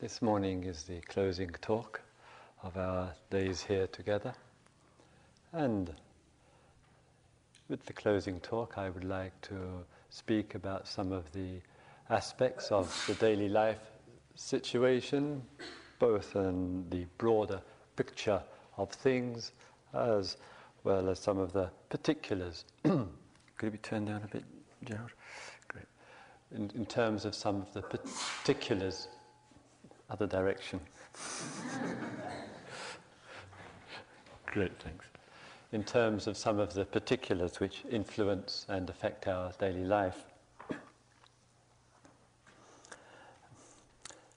This morning is the closing talk of our days here together. And with the closing talk, I would like to speak about some of the aspects of the daily life situation, both in the broader picture of things as well as some of the particulars. Could it be turned down a bit, Gerald? Great. In, in terms of some of the particulars other direction. Great, thanks. In terms of some of the particulars which influence and affect our daily life.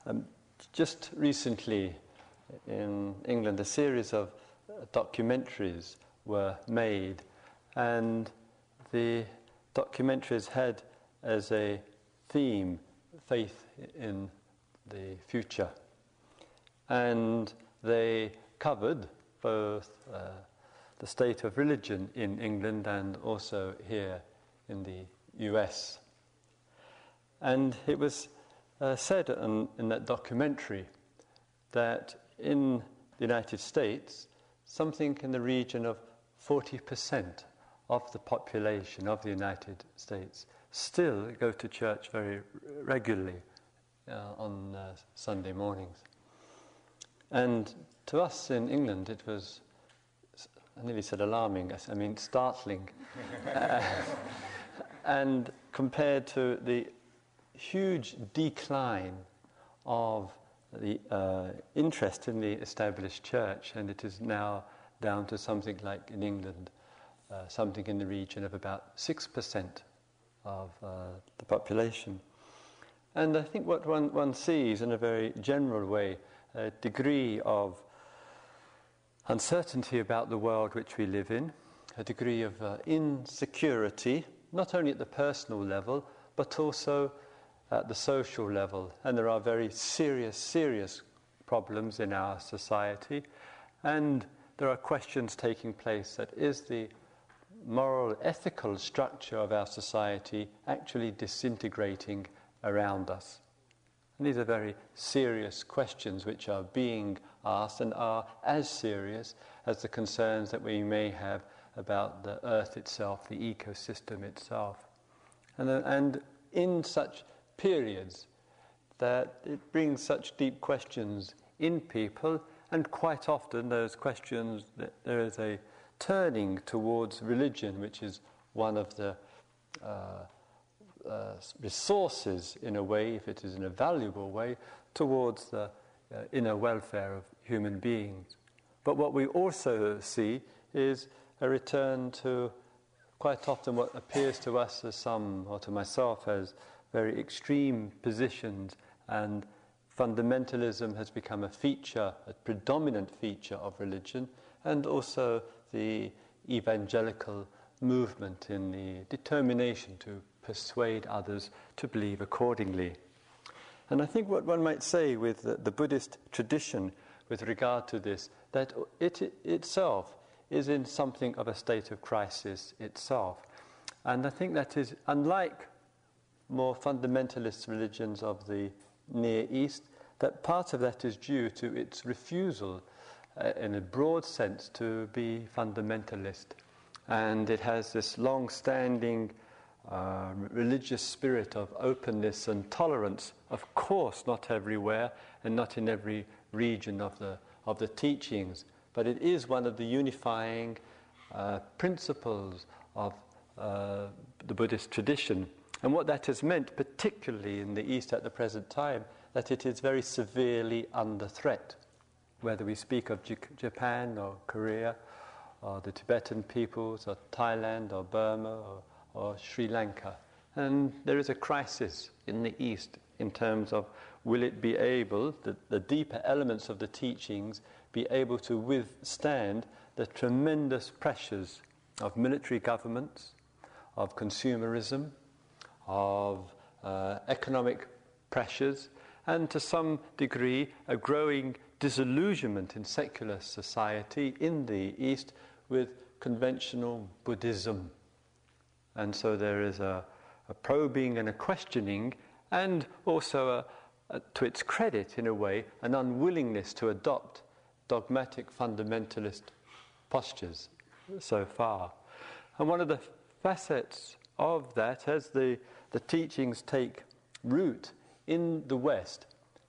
Um, just recently in England, a series of documentaries were made, and the documentaries had as a theme faith in the future. And they covered both uh, the state of religion in England and also here in the US. And it was uh, said in, in that documentary that in the United States, something in the region of 40% of the population of the United States still go to church very regularly uh, on uh, Sunday mornings. And to us in England, it was, I nearly said alarming, I mean startling. and compared to the huge decline of the uh, interest in the established church, and it is now down to something like in England, uh, something in the region of about 6% of uh, the population. And I think what one, one sees in a very general way a degree of uncertainty about the world which we live in, a degree of uh, insecurity, not only at the personal level, but also at the social level. And there are very serious, serious problems in our society. And there are questions taking place that is the moral, ethical structure of our society actually disintegrating around us? And these are very serious questions which are being asked and are as serious as the concerns that we may have about the earth itself, the ecosystem itself. And, uh, and in such periods, that it brings such deep questions in people, and quite often those questions, there is a turning towards religion, which is one of the uh, uh, resources in a way, if it is in a valuable way, towards the uh, inner welfare of human beings. But what we also see is a return to quite often what appears to us as some, or to myself, as very extreme positions, and fundamentalism has become a feature, a predominant feature of religion, and also the evangelical movement in the determination to persuade others to believe accordingly. And I think what one might say with the, the Buddhist tradition with regard to this, that it, it itself is in something of a state of crisis itself. And I think that is unlike more fundamentalist religions of the Near East, that part of that is due to its refusal, uh, in a broad sense, to be fundamentalist. And it has this long standing uh, religious spirit of openness and tolerance. Of course, not everywhere and not in every region of the, of the teachings, but it is one of the unifying uh, principles of uh, the Buddhist tradition. And what that has meant, particularly in the East at the present time, that it is very severely under threat. Whether we speak of J- Japan or Korea, or the Tibetan peoples, or Thailand or Burma, or or Sri Lanka. And there is a crisis in the East in terms of will it be able, the, the deeper elements of the teachings, be able to withstand the tremendous pressures of military governments, of consumerism, of uh, economic pressures, and to some degree a growing disillusionment in secular society in the East with conventional Buddhism. And so there is a, a probing and a questioning, and also a, uh, to its credit, in a way, an unwillingness to adopt dogmatic fundamentalist postures so far. And one of the facets of that, as the, the teachings take root in the West,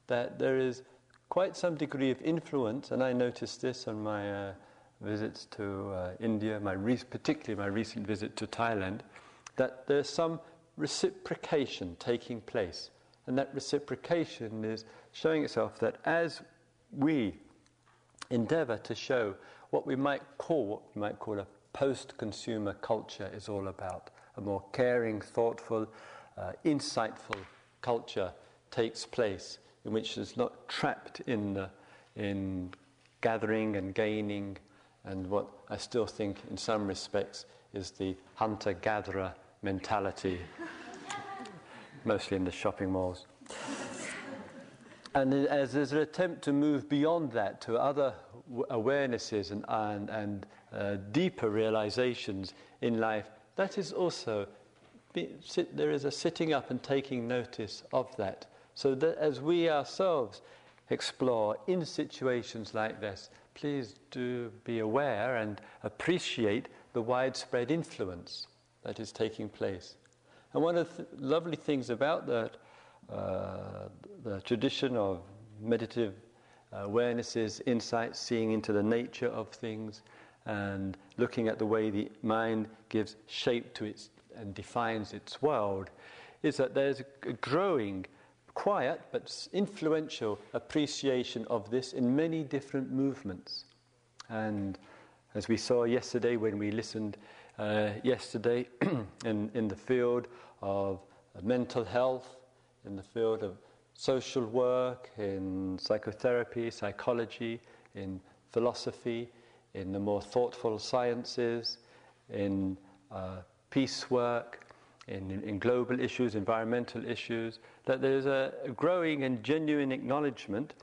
that there is quite some degree of influence, and I noticed this on my uh, visits to uh, India, my re- particularly my recent visit to Thailand, that there's some reciprocation taking place. And that reciprocation is showing itself that as we endeavor to show what we might call what we might call a post-consumer culture is all about, a more caring, thoughtful, uh, insightful culture takes place in which it's not trapped in, the, in gathering and gaining and what I still think in some respects is the hunter-gatherer mentality, mostly in the shopping malls. And as there's an attempt to move beyond that to other awarenesses and, and, and uh, deeper realizations in life, that is also, be, sit, there is a sitting up and taking notice of that. So that as we ourselves explore in situations like this, please do be aware and appreciate the widespread influence that is taking place. And one of the th- lovely things about that, uh, the tradition of meditative awarenesses, insights, seeing into the nature of things, and looking at the way the mind gives shape to its and defines its world, is that there's a growing, quiet but influential appreciation of this in many different movements. And as we saw yesterday when we listened uh, yesterday in, in the field of mental health, in the field of social work, in psychotherapy, psychology, in philosophy, in the more thoughtful sciences, in uh, peace work, in, in, global issues, environmental issues, that there's a growing and genuine acknowledgement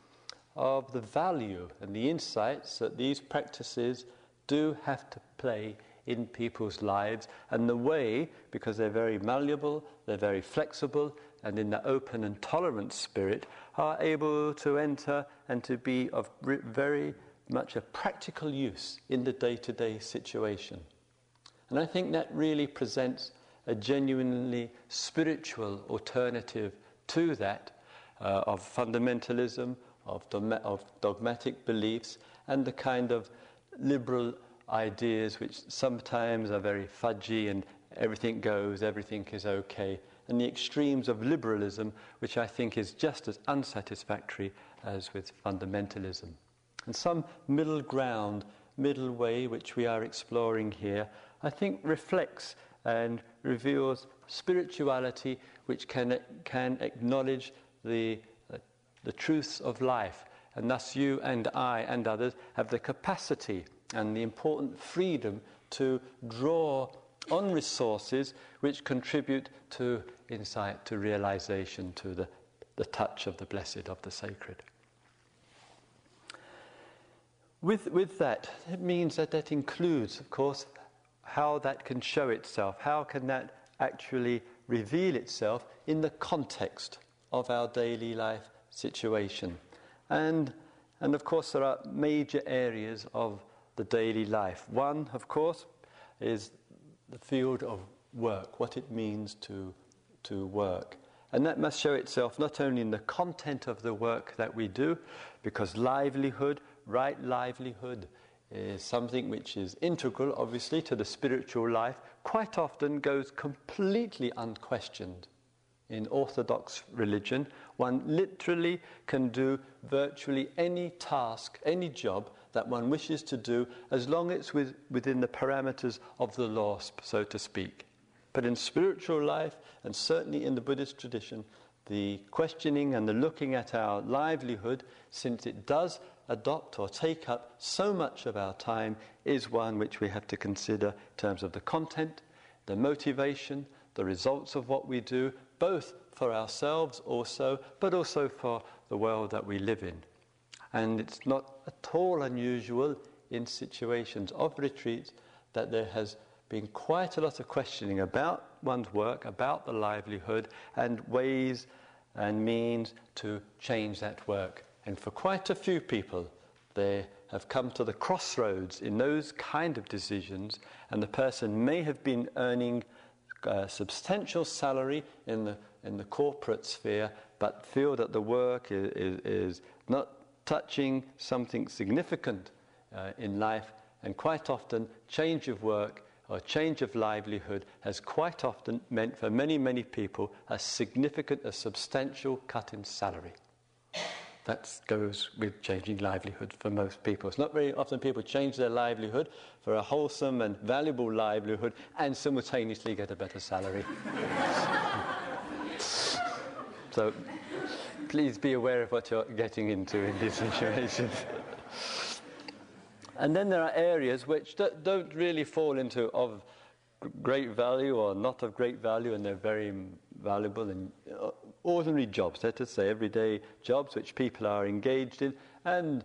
of the value and the insights that these practices do have to play in people's lives and the way, because they're very malleable, they're very flexible, and in the open and tolerant spirit, are able to enter and to be of very much a practical use in the day to day situation. And I think that really presents a genuinely spiritual alternative to that uh, of fundamentalism, of, of dogmatic beliefs, and the kind of liberal ideas which sometimes are very fudgy and everything goes, everything is okay, and the extremes of liberalism, which I think is just as unsatisfactory as with fundamentalism. And some middle ground, middle way, which we are exploring here, I think reflects and reveals spirituality which can, can acknowledge the, uh, the truths of life. And thus, you and I and others have the capacity and the important freedom to draw on resources which contribute to insight, to realization, to the, the touch of the blessed, of the sacred. With, with that, it means that that includes, of course, how that can show itself. How can that actually reveal itself in the context of our daily life situation? And, and of course, there are major areas of the daily life. One, of course, is the field of work, what it means to, to work. And that must show itself not only in the content of the work that we do, because livelihood, right livelihood, is something which is integral, obviously, to the spiritual life, quite often goes completely unquestioned. In Orthodox religion, one literally can do virtually any task, any job that one wishes to do as long as it's with, within the parameters of the law, so to speak. But in spiritual life, and certainly in the Buddhist tradition, the questioning and the looking at our livelihood, since it does adopt or take up so much of our time, is one which we have to consider in terms of the content, the motivation, the results of what we do, both for ourselves also, but also for the world that we live in. And it's not at all unusual in situations of retreat that there has been quite a lot of questioning about one's work, about the livelihood, and ways and means to change that work. And for quite a few people, they have come to the crossroads in those kind of decisions, and the person may have been earning a substantial salary in the, in the corporate sphere, but feel that the work is, is, is not touching something significant uh, in life, and quite often, change of work or change of livelihood has quite often meant for many, many people a significant, a substantial cut in salary. That goes with changing livelihood for most people. It's not very often people change their livelihood for a wholesome and valuable livelihood and simultaneously get a better salary. so please be aware of what you're getting into in these situations. and then there are areas which don't really fall into of great value or not of great value, and they're very valuable and uh, ordinary jobs, let us say, everyday jobs which people are engaged in, and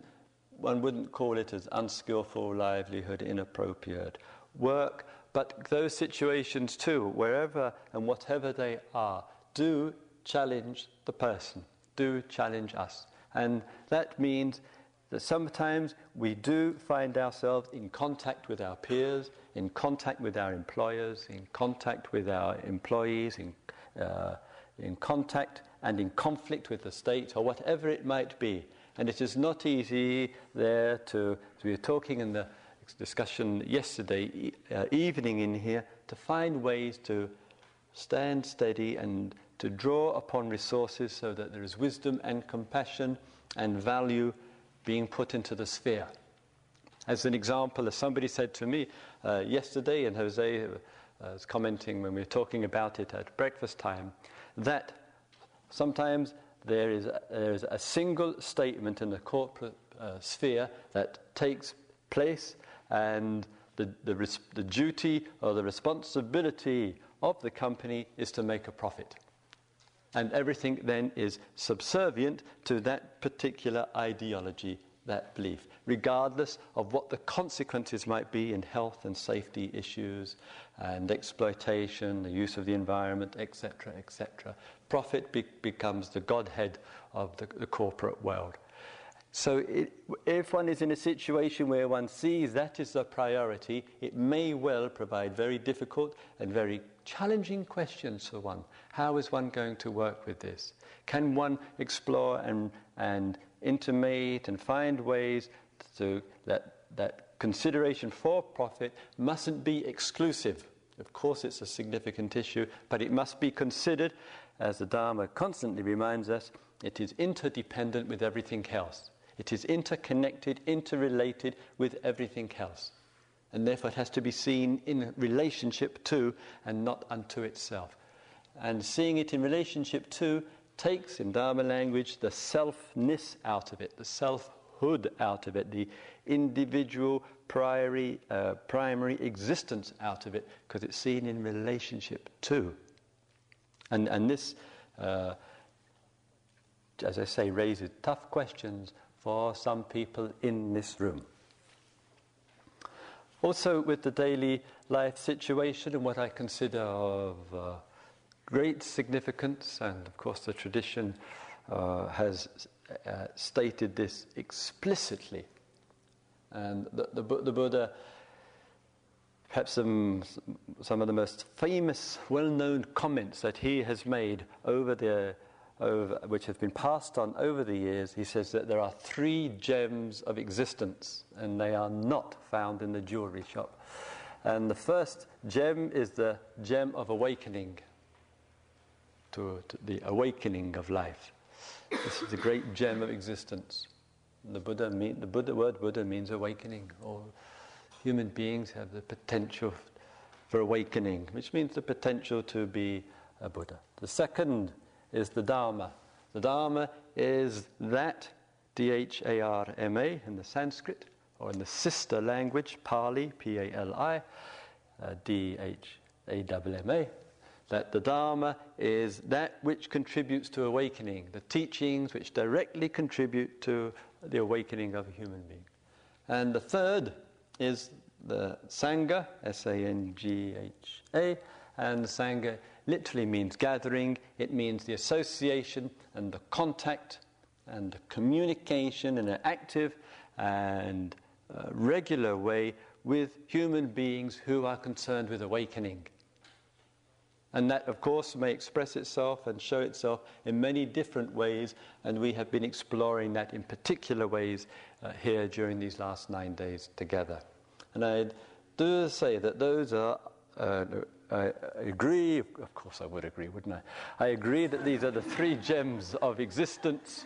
one wouldn't call it as unskillful livelihood, inappropriate work, but those situations too, wherever and whatever they are, do challenge the person, do challenge us. And that means that sometimes we do find ourselves in contact with our peers, in contact with our employers, in contact with our employees, in, uh, in contact and in conflict with the state or whatever it might be. And it is not easy there to, we were talking in the discussion yesterday uh, evening in here, to find ways to stand steady and to draw upon resources so that there is wisdom and compassion and value being put into the sphere. As an example, as somebody said to me uh, yesterday, and Jose uh, was commenting when we were talking about it at breakfast time, that sometimes there is a, there is a single statement in the corporate uh, sphere that takes place, and the, the, res- the duty or the responsibility of the company is to make a profit. And everything then is subservient to that particular ideology, that belief, regardless of what the consequences might be in health and safety issues and exploitation, the use of the environment, etc., etc. Profit be- becomes the godhead of the, the corporate world. So, it, if one is in a situation where one sees that is the priority, it may well provide very difficult and very challenging questions for one. How is one going to work with this? Can one explore and, and intimate and find ways to that, that consideration for profit mustn't be exclusive? Of course, it's a significant issue, but it must be considered, as the Dharma constantly reminds us, it is interdependent with everything else. It is interconnected, interrelated with everything else and therefore it has to be seen in relationship to and not unto itself. And seeing it in relationship to takes, in Dharma language, the selfness out of it, the selfhood out of it, the individual primary, uh, primary existence out of it, because it's seen in relationship to. And, and this, uh, as I say, raises tough questions for some people in this room. Also, with the daily life situation and what I consider of uh, great significance, and of course, the tradition uh, has uh, stated this explicitly. And the, the, the Buddha, perhaps some, some of the most famous, well known comments that he has made over the over, which have been passed on over the years, he says that there are three gems of existence, and they are not found in the jewelry shop. And the first gem is the gem of awakening, to, to the awakening of life. This is the great gem of existence. The Buddha mean, the Buddha word Buddha means awakening. All human beings have the potential for awakening, which means the potential to be a Buddha. The second is the Dharma. The Dharma is that, D H A R M A in the Sanskrit, or in the sister language, Pali, P A L I, uh, D H A M M A, that the Dharma is that which contributes to awakening, the teachings which directly contribute to the awakening of a human being. And the third is the Sangha, S A N G H A, and Sangha literally means gathering, it means the association and the contact and the communication in an active and uh, regular way with human beings who are concerned with awakening. And that, of course, may express itself and show itself in many different ways, and we have been exploring that in particular ways uh, here during these last nine days together. And I do say that those are, uh, I agree, of course I would agree, wouldn't I? I agree that these are the three gems of existence,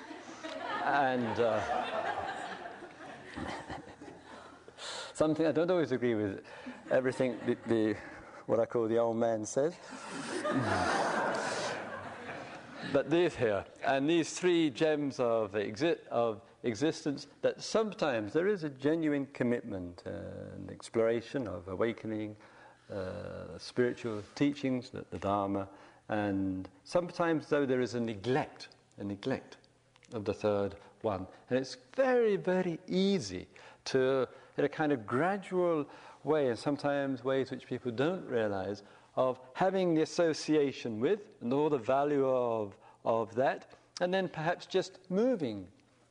and uh, something I don't always agree with everything the, the what I call the old man says. but these here, and these three gems of, exi- of existence, that sometimes there is a genuine commitment and exploration of awakening, uh, spiritual teachings, the, the Dharma, and sometimes, though, there is a neglect, a neglect of the third one. And it's very, very easy to, in a kind of gradual way, and sometimes ways which people don't realize, of having the association with and all the value of, of that, and then perhaps just moving.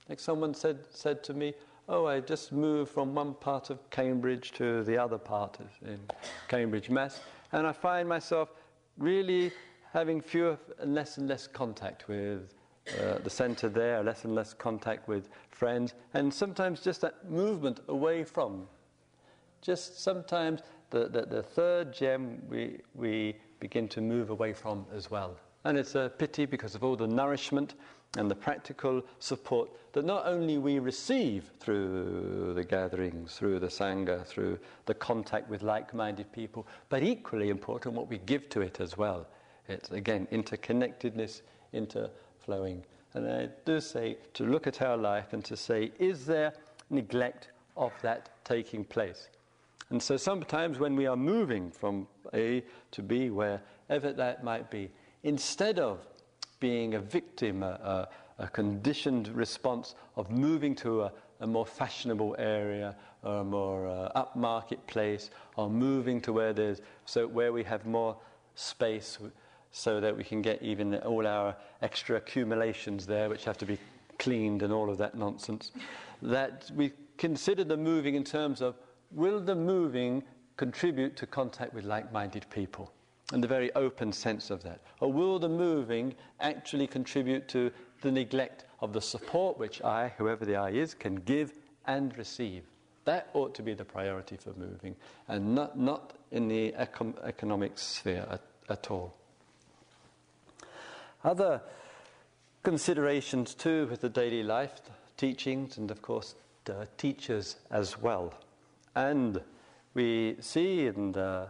Like someone said, said to me, Oh, I just moved from one part of Cambridge to the other part of, in Cambridge, Mass, and I find myself really having fewer and less and less contact with uh, the centre there, less and less contact with friends, and sometimes just that movement away from just sometimes the, the, the, third gem we, we begin to move away from as well. And it's a pity because of all the nourishment and the practical support that not only we receive through the gatherings, through the Sangha, through the contact with like minded people, but equally important what we give to it as well. It's again interconnectedness, interflowing. And I do say to look at our life and to say, is there neglect of that taking place? And so sometimes when we are moving from A to B, wherever that might be, instead of being a victim, a, a, conditioned response of moving to a, a more fashionable area or a more uh, upmarket place, or moving to where there's so where we have more space, so that we can get even all our extra accumulations there, which have to be cleaned and all of that nonsense. That we consider the moving in terms of will the moving contribute to contact with like minded people? And the very open sense of that. Or will the moving actually contribute to the neglect of the support which I, whoever the I is, can give and receive? That ought to be the priority for moving, and not, not in the econ- economic sphere at, at all. Other considerations, too, with the daily life, teachings, and of course, the teachers as well. And we see in the,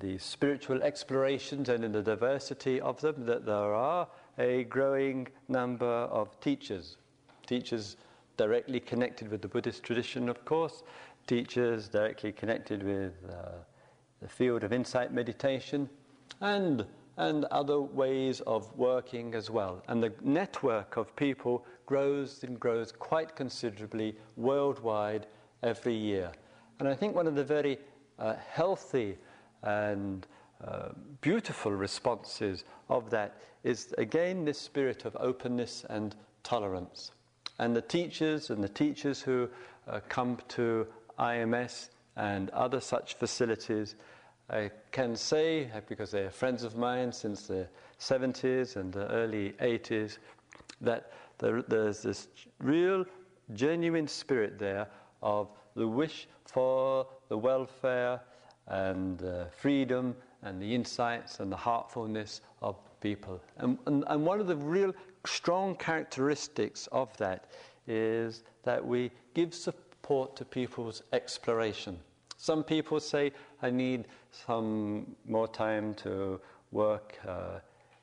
the spiritual explorations and in the diversity of them that there are a growing number of teachers. Teachers directly connected with the Buddhist tradition, of course, teachers directly connected with uh, the field of insight meditation, and, and other ways of working as well. And the network of people grows and grows quite considerably worldwide every year. And I think one of the very uh, healthy and uh, beautiful responses of that is again this spirit of openness and tolerance. And the teachers and the teachers who uh, come to IMS and other such facilities I can say, because they're friends of mine since the 70s and the early 80s, that there, there's this real, genuine spirit there of the wish for the welfare and uh, freedom and the insights and the heartfulness of people. And, and, and one of the real strong characteristics of that is that we give support to people's exploration. Some people say, I need some more time to work uh,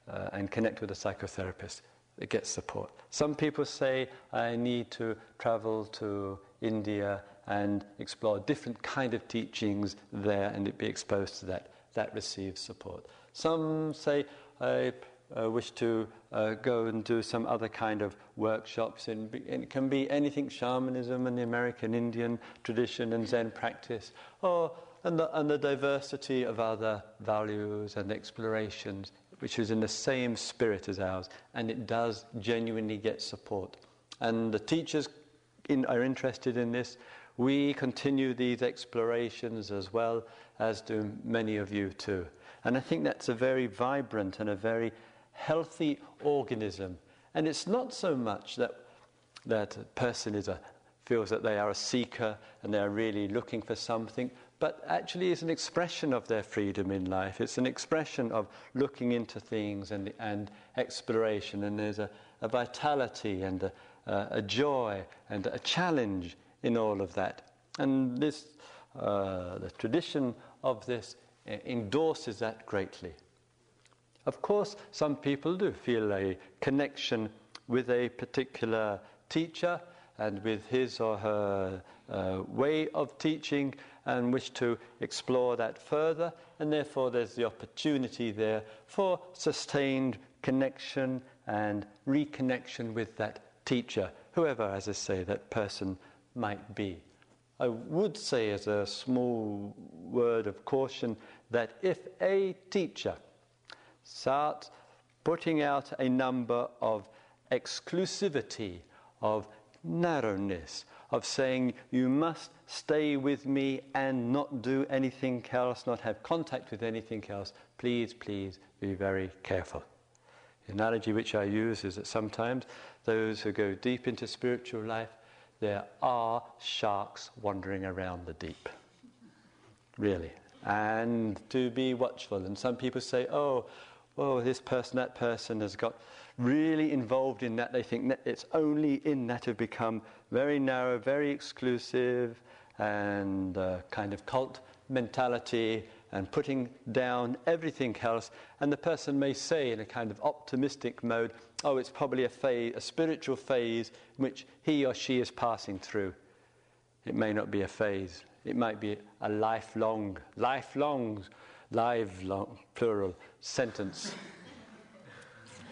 uh, and connect with a psychotherapist. It gets support. Some people say, I need to travel to India and explore different kind of teachings there and be exposed to that. That receives support. Some say, I uh, wish to uh, go and do some other kind of workshops. And it can be anything shamanism and the American Indian tradition and Zen practice. Or and the, and the diversity of other values and explorations, which is in the same spirit as ours, and it does genuinely get support. And the teachers in, are interested in this. We continue these explorations as well as do many of you too. And I think that's a very vibrant and a very healthy organism. And it's not so much that that a person is a, feels that they are a seeker and they're really looking for something, but actually is an expression of their freedom in life. It's an expression of looking into things and, and exploration, and there's a, a vitality and a, a, joy and a challenge in all of that. And this, uh, the tradition of this uh, endorses that greatly. Of course, some people do feel a connection with a particular teacher and with his or her uh, way of teaching and wish to explore that further, and therefore there's the opportunity there for sustained connection and reconnection with that teacher, whoever, as I say, that person might be. I would say, as a small word of caution, that if a teacher starts putting out a number of exclusivity, of narrowness, of saying, you must stay with me and not do anything else, not have contact with anything else, please, please be very careful. The analogy which I use is that sometimes those who go deep into spiritual life there are sharks wandering around the deep. Really. And to be watchful. And some people say, oh, oh, this person, that person has got really involved in that. They think that it's only in that have become very narrow, very exclusive, and uh, kind of cult mentality and putting down everything else. And the person may say, in a kind of optimistic mode, oh, it's probably a phase, a spiritual phase which he or she is passing through. It may not be a phase, it might be a lifelong, lifelong, lifelong, plural sentence.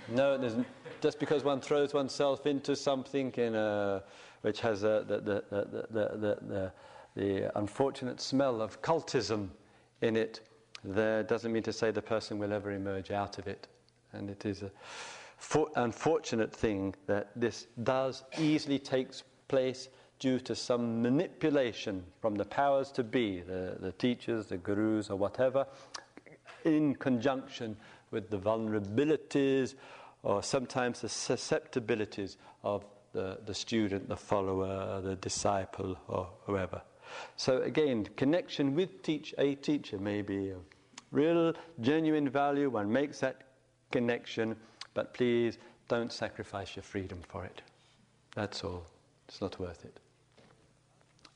no, just because one throws oneself into something in a, which has a, the, the, the, the, the unfortunate smell of cultism in it, there doesn't mean to say the person will ever emerge out of it. And it is a unfortunate thing that this does easily takes place due to some manipulation from the powers to be, the, the teachers, the gurus, or whatever, in conjunction with the vulnerabilities or sometimes the susceptibilities of the, the student, the follower, the disciple, or whoever. So again, connection with teach, a teacher may be of real, genuine value. One makes that connection, but please don't sacrifice your freedom for it. That's all. It's not worth it.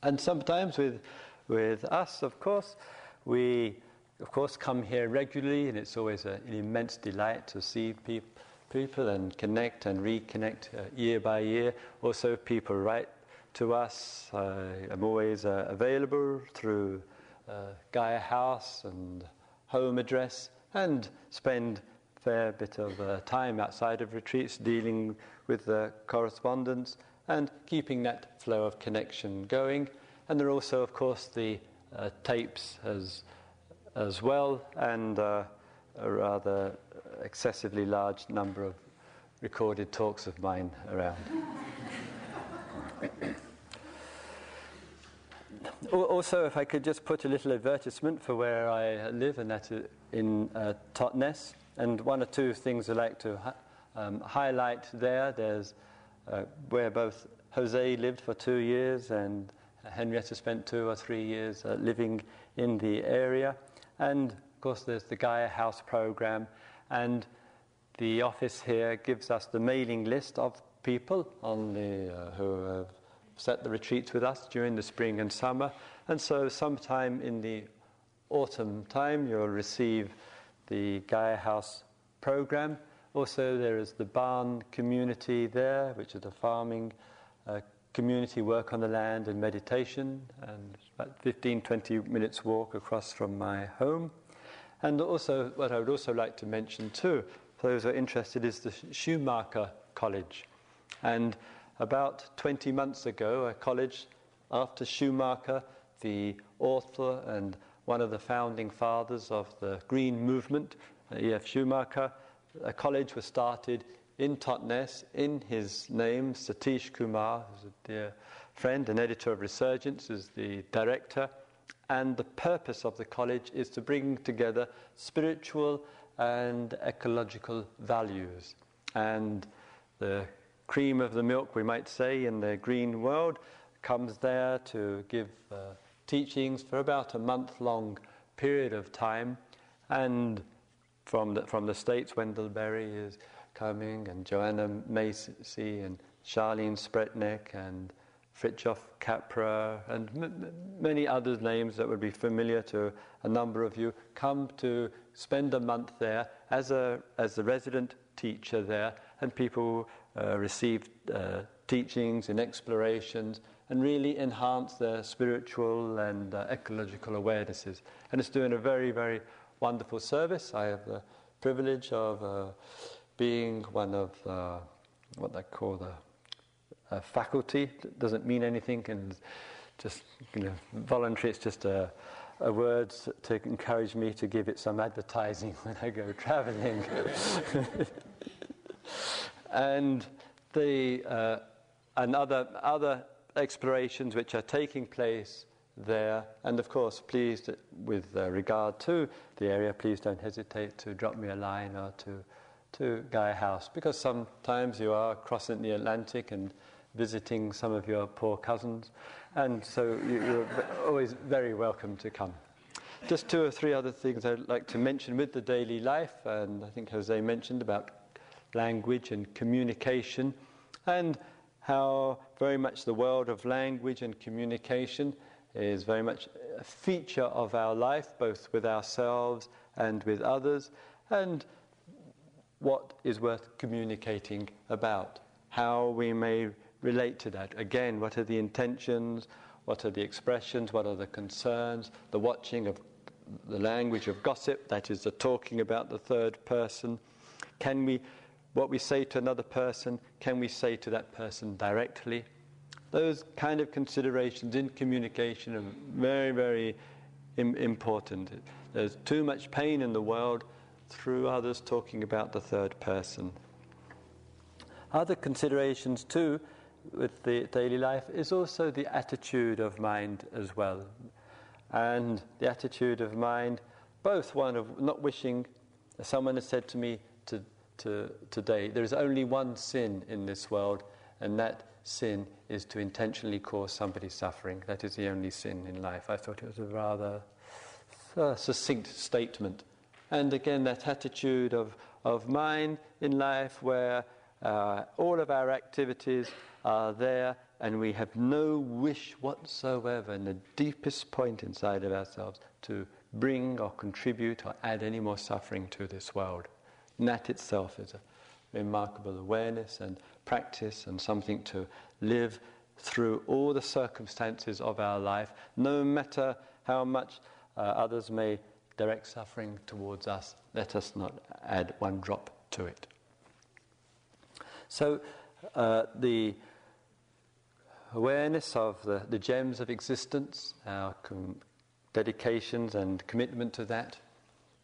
And sometimes with, with us, of course, we, of course, come here regularly, and it's always a, an immense delight to see people people and connect and reconnect uh, year by year. Also, people write to us. I am always uh, available through uh, Gaia House and home address and spend fair bit of uh, time outside of retreats dealing with the correspondence and keeping that flow of connection going. And there are also, of course, the uh, tapes as, as well and uh, a rather excessively large number of recorded talks of mine around. also, if I could just put a little advertisement for where I live, and that's in uh, Totnes. And one or two things I'd like to um, highlight there. There's uh, where both Jose lived for two years and Henrietta spent two or three years uh, living in the area. And of course, there's the Gaia House program. And the office here gives us the mailing list of people the, uh, who have set the retreats with us during the spring and summer. And so, sometime in the autumn time, you'll receive the Gaia House program. Also, there is the barn community there, which is a farming uh, community work on the land and meditation, and about 15 20 minutes walk across from my home. And also, what I would also like to mention too, for those who are interested, is the Schumacher College. And about 20 months ago, a college after Schumacher, the author and one of the founding fathers of the Green Movement, E.F. Schumacher. A college was started in Totnes in his name, Satish Kumar, who's a dear friend and editor of Resurgence, is the director. And the purpose of the college is to bring together spiritual and ecological values. And the cream of the milk, we might say, in the green world comes there to give uh, teachings for about a month long period of time. And from the, from the States, Wendell Berry is coming, and Joanna Macy, and Charlene Spretnak, and Fritjof Capra, and m- many other names that would be familiar to a number of you, come to spend a month there as a, as a resident teacher there, and people uh, receive uh, teachings and explorations and really enhance their spiritual and uh, ecological awarenesses. And it's doing a very, very wonderful service. I have the privilege of uh, being one of uh, what they call the faculty. It doesn't mean anything and just you know, voluntary. It's just a, a word to encourage me to give it some advertising when I go travelling. and the uh, and other other explorations which are taking place there. And of course, please, with uh, regard to the area, please don't hesitate to drop me a line or to to Gaia House because sometimes you are crossing the Atlantic and visiting some of your poor cousins, and so you're always very welcome to come. Just two or three other things I'd like to mention with the daily life, and I think Jose mentioned about language and communication, and how very much the world of language and communication is very much a feature of our life, both with ourselves and with others, and what is worth communicating about, how we may relate to that. Again, what are the intentions, what are the expressions, what are the concerns, the watching of the language of gossip, that is, the talking about the third person. Can we, what we say to another person, can we say to that person directly? Those kind of considerations in communication are very, very Im- important. There's too much pain in the world through others talking about the third person. Other considerations, too, with the daily life is also the attitude of mind as well. And the attitude of mind, both one of not wishing, someone has said to me to, to, today, there is only one sin in this world, and that sin is to intentionally cause somebody suffering. That is the only sin in life. I thought it was a rather uh, succinct statement. And again, that attitude of, of mind in life where uh, all of our activities are there and we have no wish whatsoever in the deepest point inside of ourselves to bring or contribute or add any more suffering to this world. That itself is a remarkable awareness and practice and something to live through all the circumstances of our life, no matter how much uh, others may direct suffering towards us, let us not add one drop to it. So, uh, the awareness of the, the gems of existence, our com- dedications and commitment to that,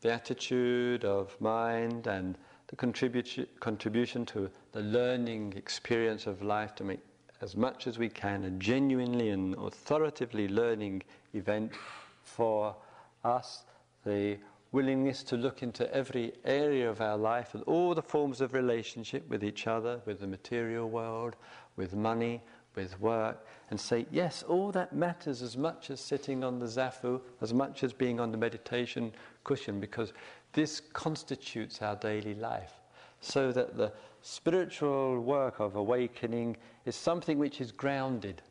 the attitude of mind and the contribu- contribution to the learning experience of life to make as much as we can a genuinely and authoritatively learning event for us. The willingness to look into every area of our life and all the forms of relationship with each other, with the material world, with money, with work, and say, yes, all that matters as much as sitting on the zafu, as much as being on the meditation cushion, because this constitutes our daily life. So that the spiritual work of awakening is something which is grounded.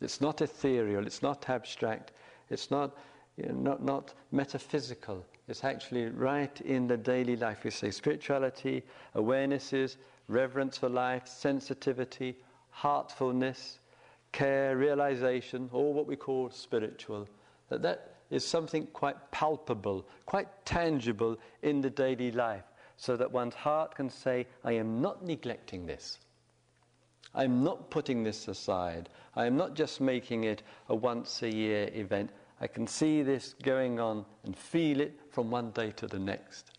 It's not ethereal, it's not abstract, it's not you know, not, not metaphysical. It's actually right in the daily life. We say spirituality, awarenesses, reverence for life, sensitivity, heartfulness, care, realization, all what we call spiritual. That that is something quite palpable, quite tangible in the daily life, so that one's heart can say, I am not neglecting this. I'm not putting this aside. I am not just making it a once a year event. I can see this going on and feel it from one day to the next.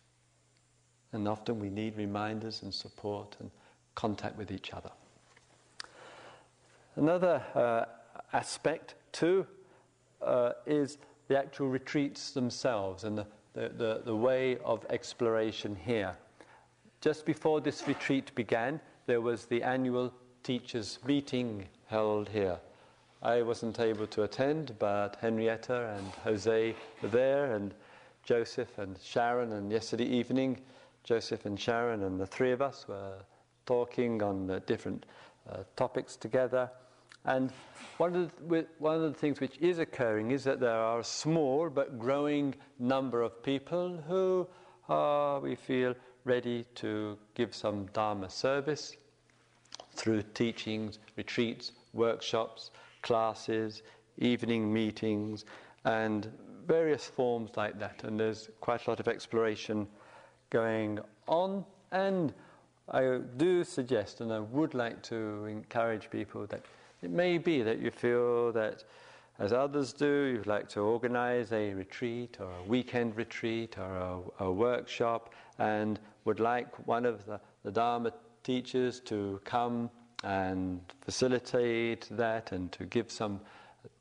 And often we need reminders and support and contact with each other. Another uh, aspect, too, uh, is the actual retreats themselves and the, the, the, the way of exploration here. Just before this retreat began, there was the annual teachers' meeting held here. I wasn't able to attend, but Henrietta and Jose were there, and Joseph and Sharon. And yesterday evening, Joseph and Sharon and the three of us were talking on the different uh, topics together. And one of, the, one of the things which is occurring is that there are a small but growing number of people who are, we feel, ready to give some Dharma service through teachings, retreats, workshops, classes, evening meetings, and various forms like that. And there's quite a lot of exploration going on. And I do suggest, and I would like to encourage people that it may be that you feel that, as others do, you'd like to organize a retreat or a weekend retreat or a, a workshop and would like one of the, the Dharma teachers to come and facilitate that and to give some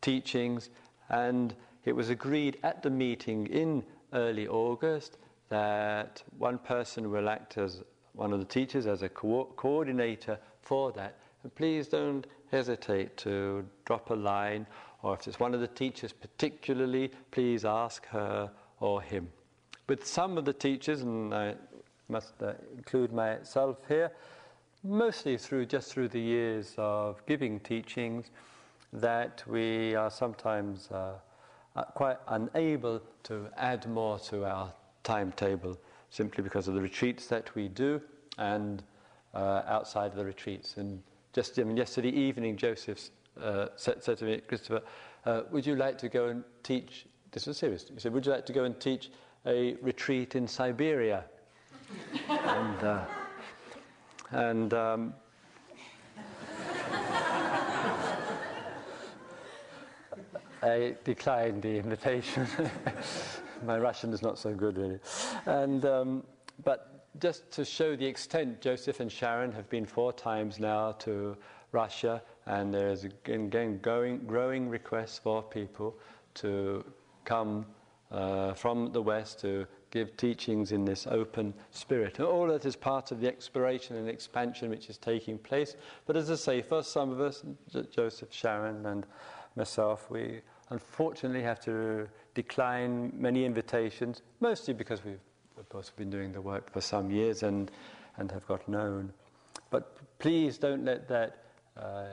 teachings. And it was agreed at the meeting in early August that one person will act as one of the teachers as a co- coordinator for that. And please don't hesitate to drop a line, or if it's one of the teachers particularly, please ask her or him. With some of the teachers, and I must uh, include myself here, mostly through just through the years of giving teachings, that we are sometimes uh, uh, quite unable to add more to our timetable simply because of the retreats that we do and uh, outside of the retreats. And just I mean, yesterday evening, Joseph uh, said, said, to me, Christopher, uh, would you like to go and teach? This was serious. He said, would you like to go and teach a retreat in Siberia? and uh, and um, I declined the invitation. My Russian is not so good, really. And, um, but just to show the extent, Joseph and Sharon have been four times now to Russia, and there's again growing, growing requests for people to come uh, from the West to give teachings in this open spirit. And all that is part of the exploration and expansion which is taking place. But as I say, for some of us, Joseph, Sharon, and myself, we unfortunately have to decline many invitations, mostly because we've, course, been doing the work for some years and, and have got known. But please don't let that uh,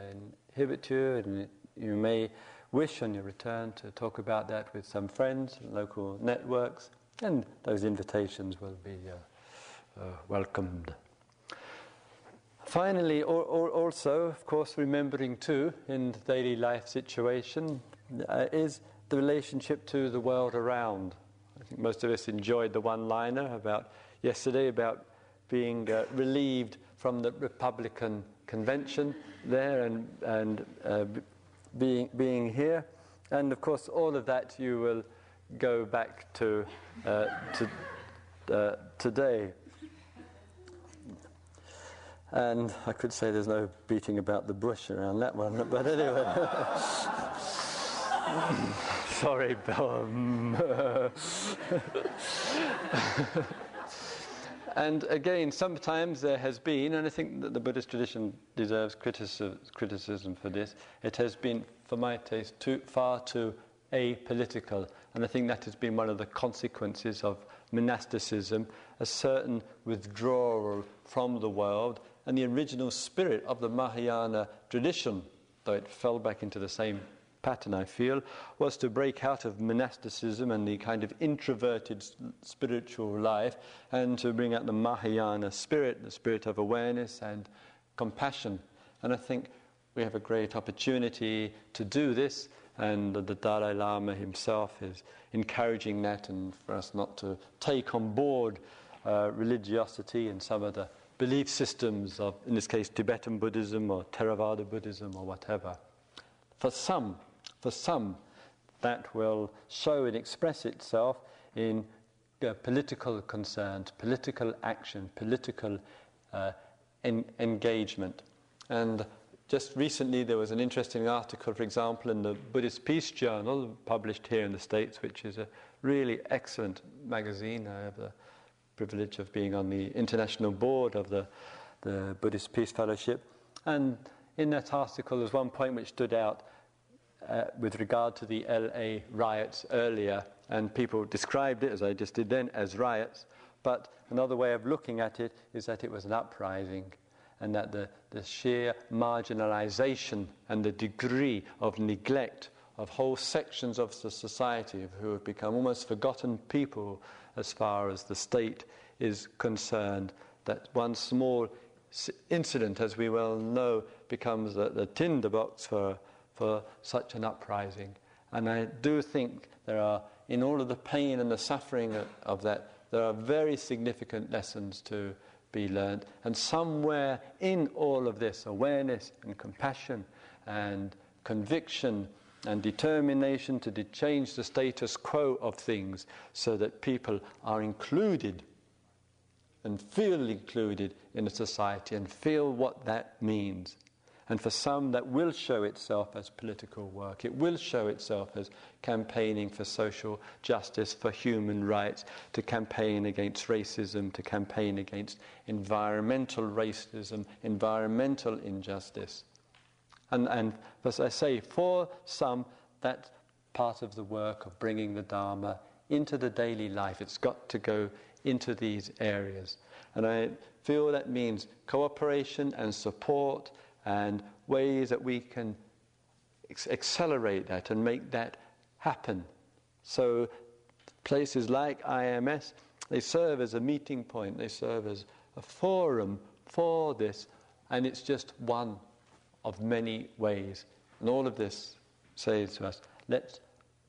inhibit you, and you may wish on your return to talk about that with some friends, local networks, and those invitations will be uh, uh, welcomed. Finally, or, or also, of course, remembering too in the daily life situation uh, is the relationship to the world around. Most of us enjoyed the one liner about yesterday about being uh, relieved from the Republican convention there and, and uh, being, being here. And of course, all of that you will go back to, uh, to uh, today. And I could say there's no beating about the bush around that one, but anyway. Sorry, Bill. and again, sometimes there has been, and I think that the Buddhist tradition deserves criticism for this, it has been, for my taste, too, far too apolitical. And I think that has been one of the consequences of monasticism, a certain withdrawal from the world and the original spirit of the Mahayana tradition, though it fell back into the same pattern, I feel, was to break out of monasticism and the kind of introverted spiritual life and to bring out the Mahayana spirit, the spirit of awareness and compassion. And I think we have a great opportunity to do this and the Dalai Lama himself is encouraging that, and for us not to take on board uh, religiosity and some of the belief systems of, in this case, Tibetan Buddhism or Theravada Buddhism or whatever. For some, for some, that will show and express itself in uh, political concerns, political action, political uh, en- engagement. And just recently, there was an interesting article, for example, in the Buddhist Peace Journal, published here in the States, which is a really excellent magazine. I have the privilege of being on the international board of the, the Buddhist Peace Fellowship. And in that article, there's one point which stood out uh, with regard to the LA riots earlier, and people described it, as I just did then, as riots. But another way of looking at it is that it was an uprising, and that the, the sheer marginalization and the degree of neglect of whole sections of the society who have become almost forgotten people as far as the state is concerned, that one small incident, as we well know, becomes the, the tinderbox for for such an uprising. And I do think there are, in all of the pain and the suffering of that, there are very significant lessons to be learned. And somewhere in all of this, awareness and compassion and conviction and determination to de- change the status quo of things so that people are included and feel included in a society and feel what that means. And for some, that will show itself as political work. It will show itself as campaigning for social justice, for human rights, to campaign against racism, to campaign against environmental racism, environmental injustice. And, and as I say, for some, that's part of the work of bringing the Dharma into the daily life. It's got to go into these areas. And I feel that means cooperation and support and ways that we can accelerate that and make that happen. So, places like IMS, they serve as a meeting point, they serve as a forum for this, and it's just one of many ways. And all of this says to us, let's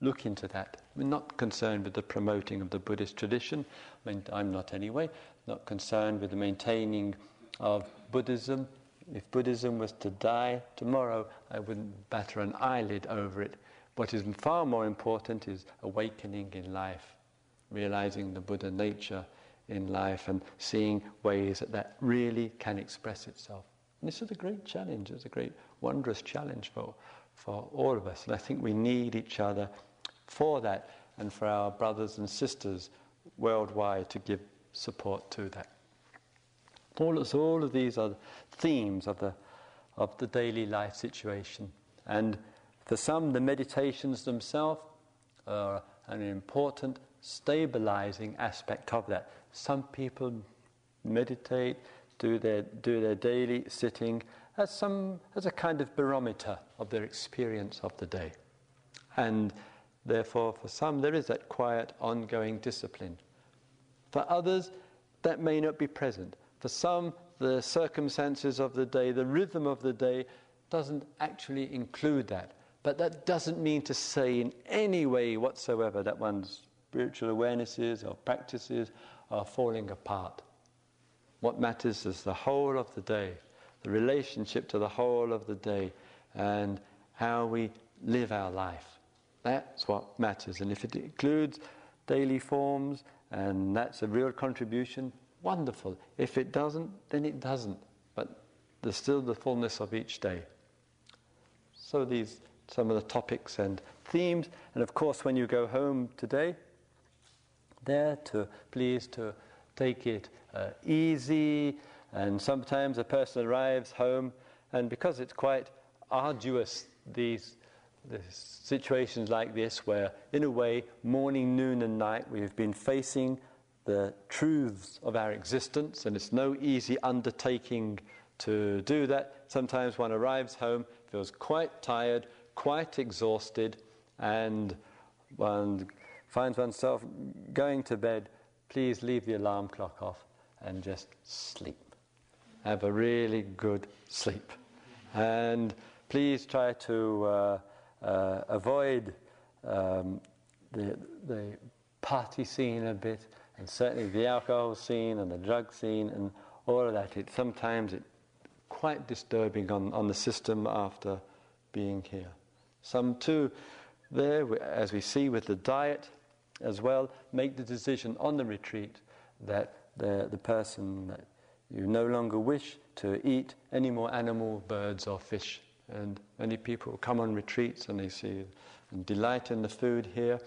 look into that. We're not concerned with the promoting of the Buddhist tradition. I mean, I'm not anyway. Not concerned with the maintaining of Buddhism if Buddhism was to die tomorrow, I wouldn't batter an eyelid over it. What is far more important is awakening in life, realizing the Buddha nature in life and seeing ways that that really can express itself. And this is a great challenge, it's a great, wondrous challenge for, for all of us. And I think we need each other for that and for our brothers and sisters worldwide to give support to that. All, so all of these are themes of the, of the daily life situation. And for some, the meditations themselves are an important stabilizing aspect of that. Some people meditate, do their, do their daily sitting as, some, as a kind of barometer of their experience of the day. And therefore, for some, there is that quiet, ongoing discipline. For others, that may not be present. For some, the circumstances of the day, the rhythm of the day, doesn't actually include that. But that doesn't mean to say in any way whatsoever that one's spiritual awarenesses or practices are falling apart. What matters is the whole of the day, the relationship to the whole of the day, and how we live our life. That's what matters. And if it includes daily forms, and that's a real contribution, wonderful. If it doesn't, then it doesn't. But there's still the fullness of each day. So these some of the topics and themes. And of course, when you go home today, there to please to take it uh, easy. And sometimes a person arrives home, and because it's quite arduous, these, these situations like this, where in a way, morning, noon, and night, we've been facing the truths of our existence, and it's no easy undertaking to do that. Sometimes one arrives home, feels quite tired, quite exhausted, and one finds oneself going to bed. Please leave the alarm clock off and just sleep. Have a really good sleep. And please try to uh, uh, avoid um, the, the party scene a bit and certainly the alcohol scene and the drug scene and all of that, it sometimes it's quite disturbing on, on the system after being here. Some too there, as we see with the diet as well, make the decision on the retreat that the, the person that you no longer wish to eat any more animal, birds, or fish. And many people come on retreats and they see and delight in the food here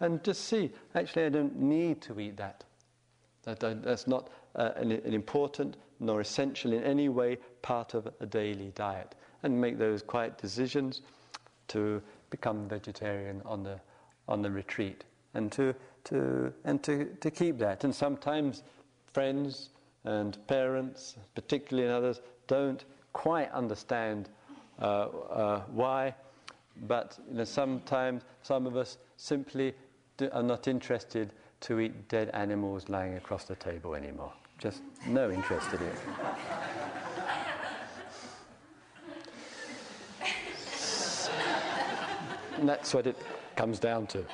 and just see, actually, I don't need to eat that. that that's not uh, an, an important nor essential in any way part of a daily diet. And make those quiet decisions to become vegetarian on the, on the retreat and to, to, and to, to keep that. And sometimes friends and parents, particularly others, don't quite understand uh, uh, why, but you know, sometimes some of us simply do, are not interested to eat dead animals lying across the table anymore. Just no interest in it. and that's what it comes down to.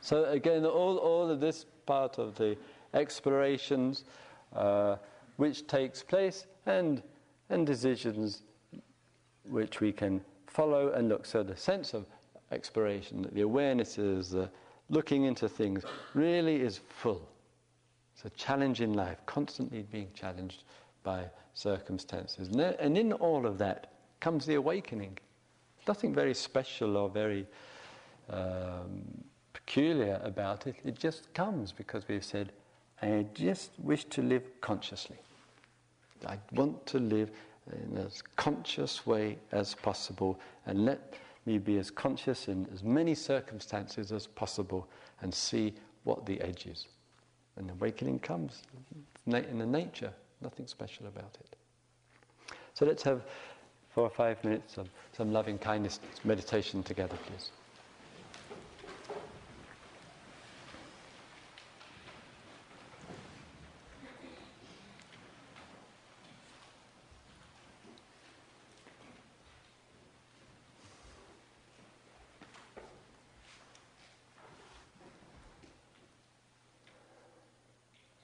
So again, all, all of this part of the explorations uh, which takes place and, and decisions which we can follow and look. So the sense of exploration, the awareness is uh, looking into things, really is full. It's a challenge in life, constantly being challenged by circumstances. And in all of that comes the awakening. Nothing very special or very um, peculiar about it. It just comes because we've said, I just wish to live consciously. I want to live in as conscious way as possible and let me be as conscious in as many circumstances as possible and see what the edge is. And awakening comes in the nature, nothing special about it. So let's have four or five minutes of some loving kindness meditation together, please.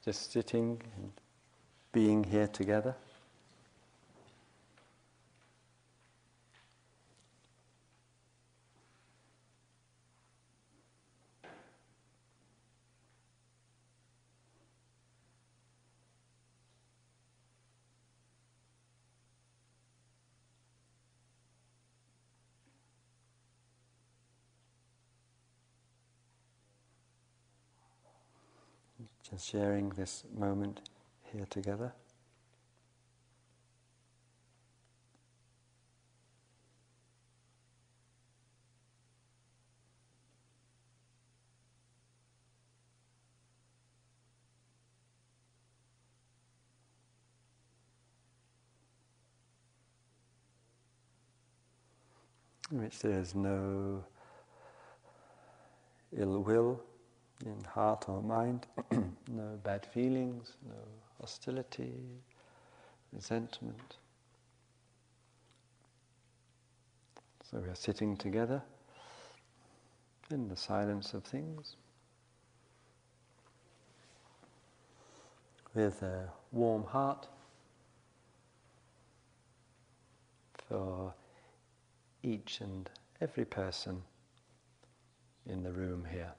Just sitting and being here together. Just sharing this moment here together. in which there is no ill will, in heart or mind, no bad feelings, no hostility, resentment. So we are sitting together in the silence of things with a warm heart for each and every person in the room here.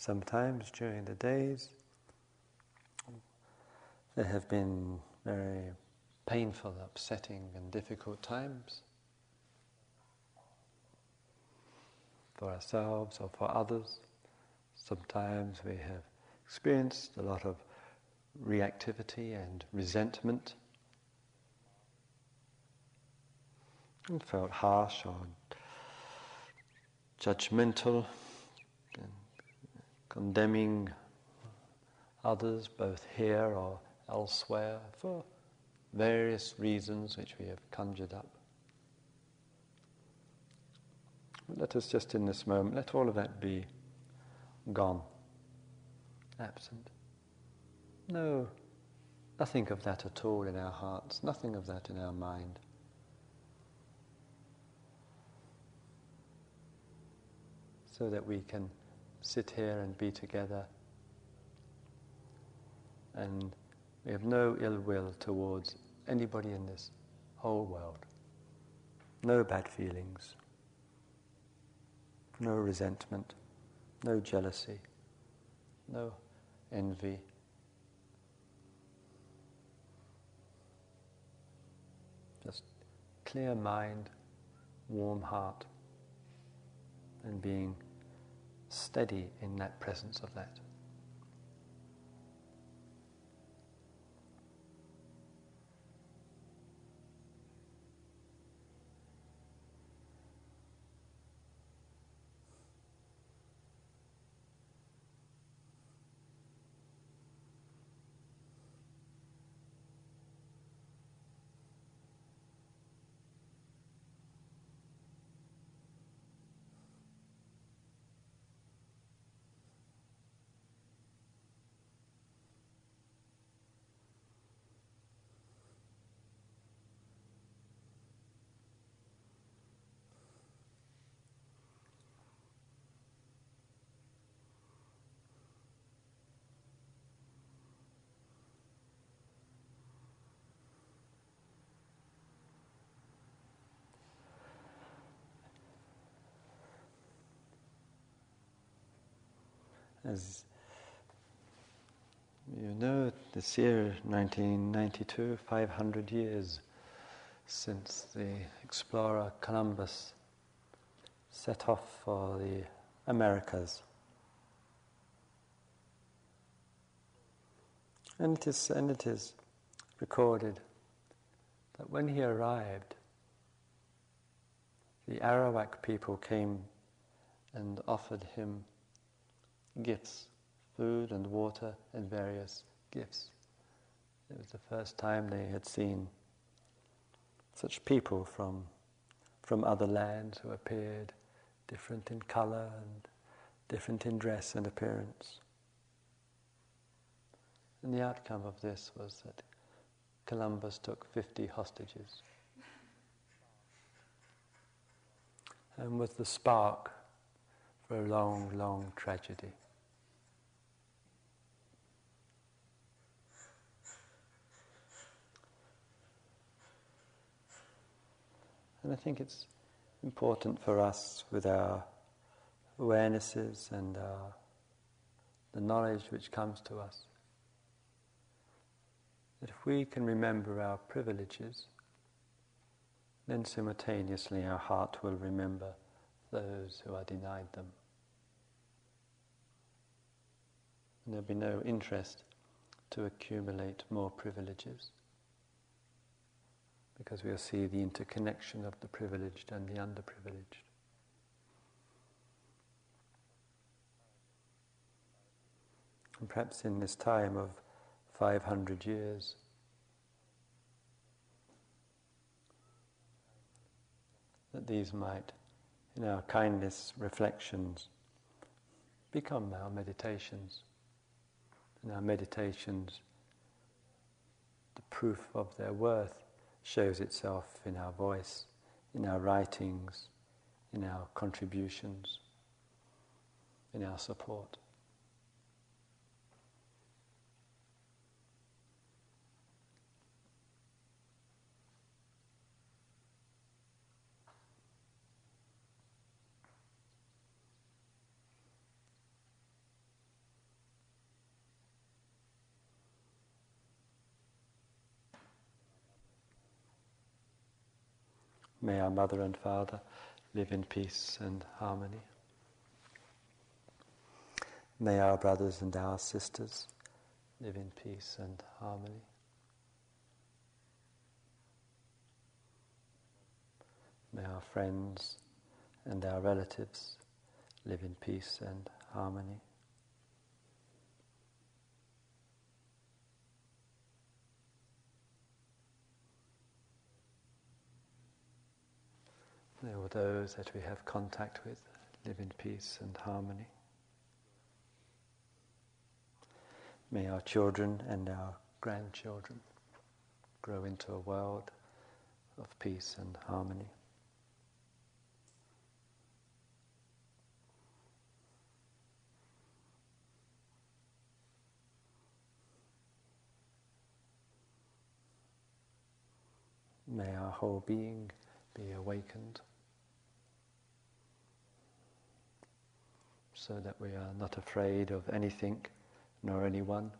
Sometimes during the days, there have been very painful, upsetting, and difficult times for ourselves or for others. Sometimes we have experienced a lot of reactivity and resentment and felt harsh or judgmental condemning others, both here or elsewhere, for various reasons which we have conjured up. Let us just in this moment, let all of that be gone, absent. No, nothing of that at all in our hearts, nothing of that in our mind. So that we can sit here and be together and we have no ill will towards anybody in this whole world. No bad feelings, no resentment, no jealousy, no envy. Just clear mind, warm heart, and being steady in that presence of that. As you know, this year, 1992, 500 years since the explorer Columbus set off for the Americas. And it is, and it is recorded that when he arrived, the Arawak people came and offered him gifts, food and water and various gifts. It was the first time they had seen such people from, from other lands who appeared different in color and different in dress and appearance. And the outcome of this was that Columbus took 50 hostages. And with the spark for a long, long tragedy. And I think it's important for us with our awarenesses and our, the knowledge which comes to us that if we can remember our privileges, then simultaneously our heart will remember those who are denied them. And there'll be no interest to accumulate more privileges because we'll see the interconnection of the privileged and the underprivileged. And perhaps in this time of 500 years, that these might, in our kindness reflections, become our meditations. And our meditations, the proof of their worth shows itself in our voice, in our writings, in our contributions, in our support. May our mother and father live in peace and harmony. May our brothers and our sisters live in peace and harmony. May our friends and our relatives live in peace and harmony. May all those that we have contact with live in peace and harmony. May our children and our grandchildren grow into a world of peace and harmony. May our whole being be awakened so that we are not afraid of anything nor anyone.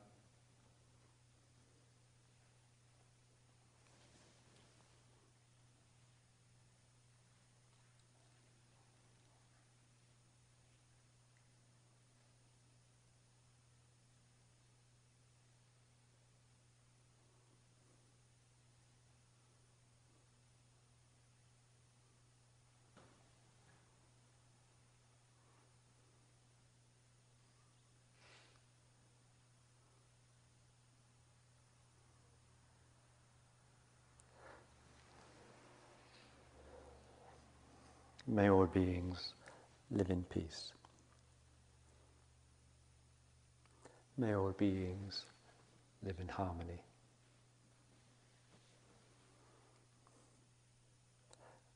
May all beings live in peace. May all beings live in harmony.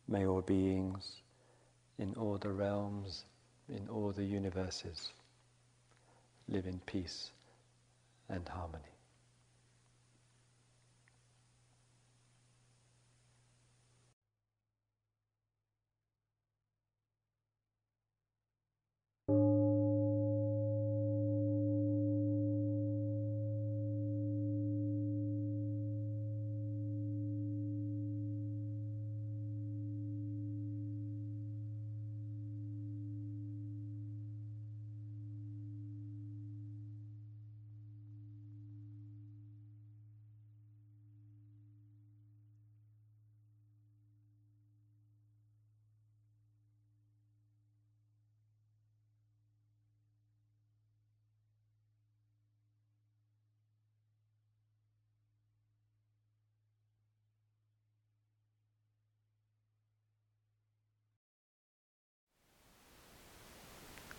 May all beings in all the realms, in all the universes, live in peace and harmony.